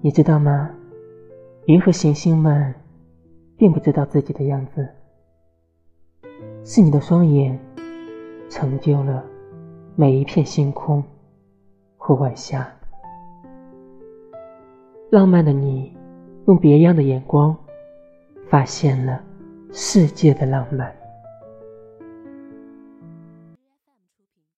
你知道吗？云和行星们并不知道自己的样子是你的双眼成就了每一片星空和晚霞。浪漫的你用别样的眼光发现了世界的浪漫。